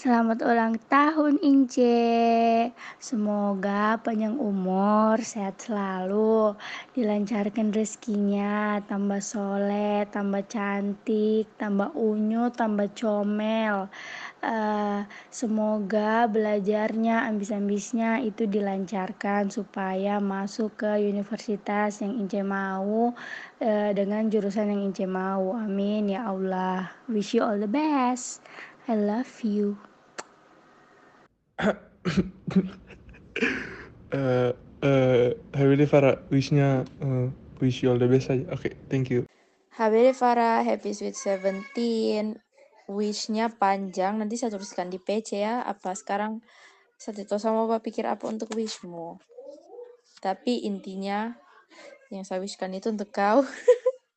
Selamat ulang tahun Ince. Semoga panjang umur, sehat selalu, dilancarkan rezekinya, tambah soleh, tambah cantik, tambah unyu, tambah comel. Uh, semoga belajarnya, ambis-ambisnya itu dilancarkan supaya masuk ke universitas yang Ince mau uh, dengan jurusan yang Ince mau. Amin ya Allah. Wish you all the best. I love you. Uh, uh, Farah, wishnya uh, wish you all the best aja. Oke, okay, thank you. Habibie Farah, happy sweet 17. Wishnya panjang, nanti saya tuliskan di PC ya. Apa sekarang satu itu sama Bapak pikir apa untuk wishmu. Tapi intinya yang saya wishkan itu untuk kau.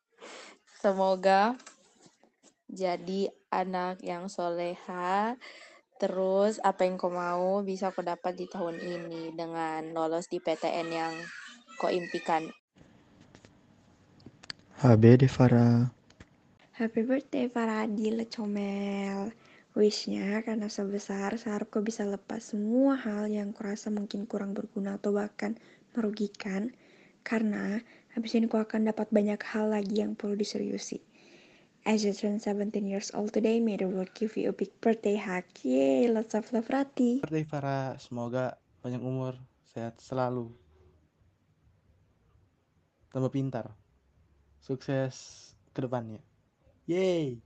Semoga jadi anak yang soleha terus apa yang kau mau bisa kau dapat di tahun ini dengan lolos di PTN yang kau impikan? HBD Farah. Happy birthday para Adil Comel. Wishnya karena sebesar seharap kau bisa lepas semua hal yang kurasa mungkin kurang berguna atau bahkan merugikan. Karena habis ini kau akan dapat banyak hal lagi yang perlu diseriusi. As you turn 17 years old today, may the Lord give you a big birthday hug. Yay, lots of love Rati. Birthday Farah, semoga panjang umur, sehat selalu. Tambah pintar. Sukses ke depannya. Yay.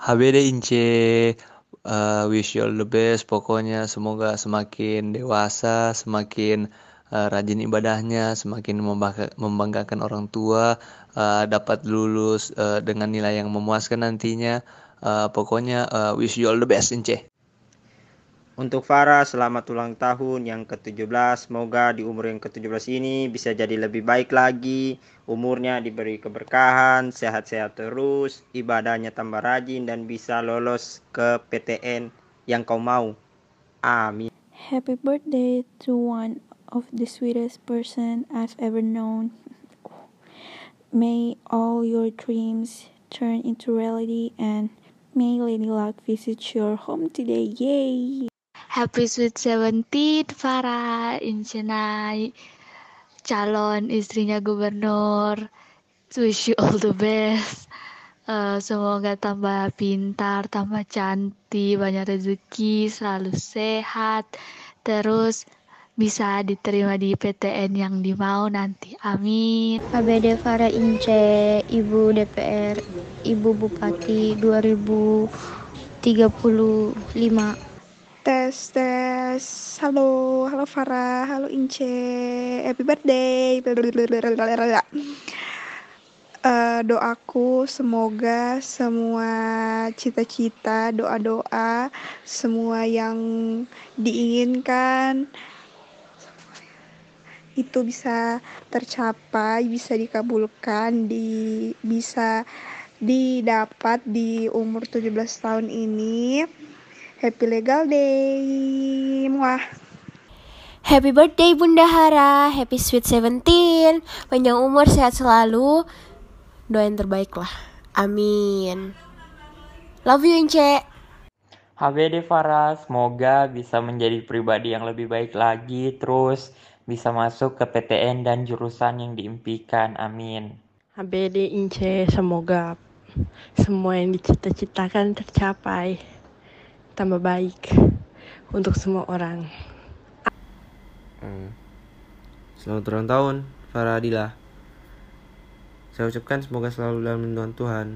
HBD Ince, uh, wish you all the best. Pokoknya semoga semakin dewasa, semakin uh, rajin ibadahnya, semakin membanggakan orang tua, uh, dapat lulus uh, dengan nilai yang memuaskan nantinya. Uh, pokoknya uh, wish you all the best, Ince. Untuk Farah, selamat ulang tahun yang ke-17. Semoga di umur yang ke-17 ini bisa jadi lebih baik lagi. Umurnya diberi keberkahan, sehat-sehat terus, ibadahnya tambah rajin, dan bisa lolos ke PTN yang kau mau. Amin. Happy birthday to one of the sweetest person I've ever known. May all your dreams turn into reality and may Lady Luck visit your home today. Yay! Happy Sweet Seventeen para Incenai calon istrinya gubernur. Wish you all the best. Uh, semoga tambah pintar, tambah cantik, banyak rezeki, selalu sehat. Terus bisa diterima di PTN yang dimau nanti. Amin. ABD Farah Ince, Ibu DPR, Ibu Bupati 2035. Tes, tes. Halo, halo Farah, halo Ince. Happy birthday. Uh, doaku semoga semua cita-cita, doa-doa, semua yang diinginkan itu bisa tercapai, bisa dikabulkan, di bisa didapat di umur 17 tahun ini. Happy Legal Day. Muah. Happy birthday Bunda Hara, happy sweet 17 Panjang umur, sehat selalu. Doain terbaik lah. Amin. Love you Ince. HBD Farah, semoga bisa menjadi pribadi yang lebih baik lagi Terus bisa masuk ke PTN dan jurusan yang diimpikan. Amin. HBD Ince, semoga semua yang dicita-citakan tercapai. Tambah baik untuk semua orang. Hmm. Selamat ulang tahun, Farah Adila. Saya ucapkan semoga selalu dalam lindungan Tuhan.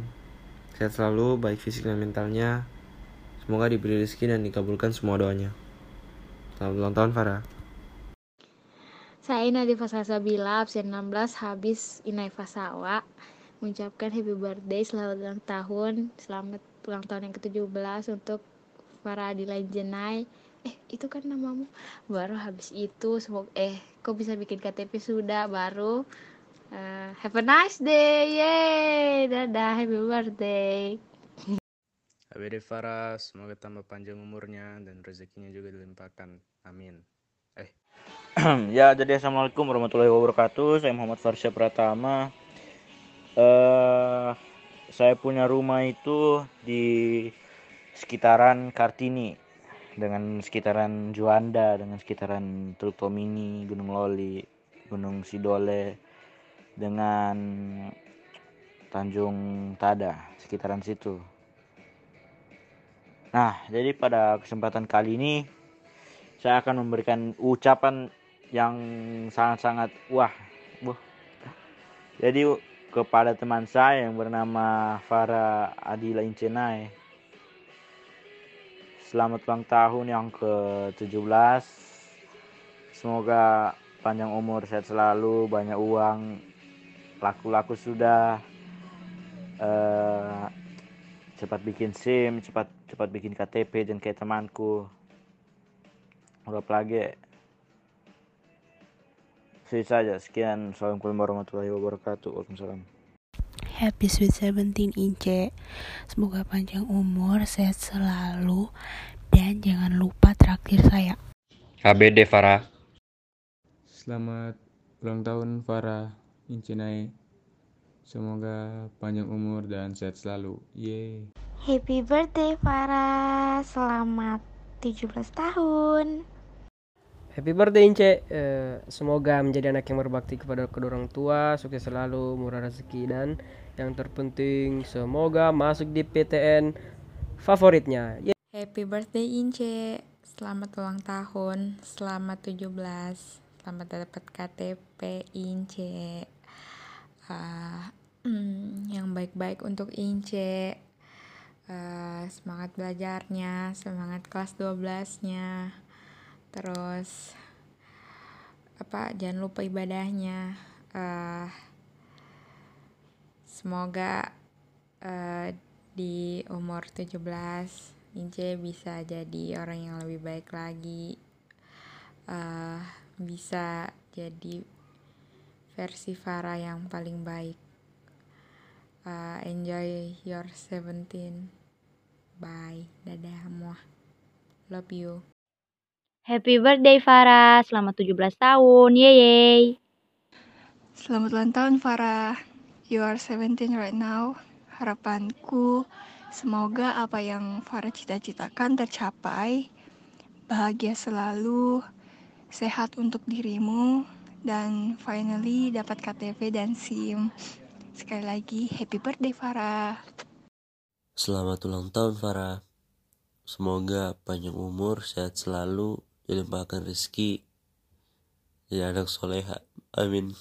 Sehat selalu, baik fisik dan mentalnya. Semoga diberi rezeki dan dikabulkan semua doanya. Selamat ulang tahun, Farah. Saya Nadi Fasasabila, absen 16, habis Inai Fasawa. Mengucapkan happy birthday, selamat ulang tahun, selamat ulang tahun yang ke-17 untuk para Adila Jenai. Eh, itu kan namamu. Baru habis itu, semoga, eh, kok bisa bikin KTP sudah, baru. Uh, have a nice day, yeay, dadah, happy birthday. HBD Farah, semoga tambah panjang umurnya dan rezekinya juga dilimpahkan. Amin. ya jadi assalamualaikum warahmatullahi wabarakatuh saya Muhammad Farsya Pratama uh, saya punya rumah itu di sekitaran Kartini dengan sekitaran Juanda, dengan sekitaran Teluk Tomini, Gunung Loli, Gunung Sidole, dengan Tanjung Tada, sekitaran situ. Nah, jadi pada kesempatan kali ini saya akan memberikan ucapan yang sangat-sangat wah, wah. Jadi kepada teman saya yang bernama Farah Adila Incenai. Selamat ulang tahun yang ke-17. Semoga panjang umur, sehat selalu, banyak uang, laku-laku sudah. eh, cepat bikin SIM, cepat cepat bikin KTP dan kayak temanku. Udah lagi. Segitu saja. Sekian. Assalamualaikum warahmatullahi wabarakatuh. Waalaikumsalam. Happy Sweet 17 Ince Semoga panjang umur, sehat selalu Dan jangan lupa traktir saya HBD Farah. Selamat ulang tahun Farah Incenai. Semoga panjang umur dan sehat selalu. Yeay. Happy birthday Farah, selamat 17 tahun. Happy birthday Ince, Eh, semoga menjadi anak yang berbakti kepada kedua orang tua, sukses selalu, murah rezeki dan yang terpenting semoga masuk di PTN favoritnya. Yeay. Happy birthday Ince. Selamat ulang tahun. Selamat 17. Selamat dapat KTP Ince. Ah, mm, yang baik-baik untuk Ince. Eh, semangat belajarnya, semangat kelas 12-nya. Terus apa? Jangan lupa ibadahnya. Eh, semoga eh, di umur 17 Ince bisa jadi orang yang lebih baik lagi. Eh bisa jadi versi Farah yang paling baik. Eh, enjoy your 17 bye. Dadah semua love you Happy birthday Farah, selamat 17 tahun. Yeay. Selamat ulang tahun Farah. You are 17 right now. Harapanku semoga apa yang Farah cita-citakan tercapai. Bahagia selalu, sehat untuk dirimu, dan finally dapat KTP dan SIM. Sekali lagi, happy birthday Farah. Selamat ulang tahun Farah. Semoga panjang umur, sehat selalu, dilimpahkan rezeki, jadi anak soleha. Amin.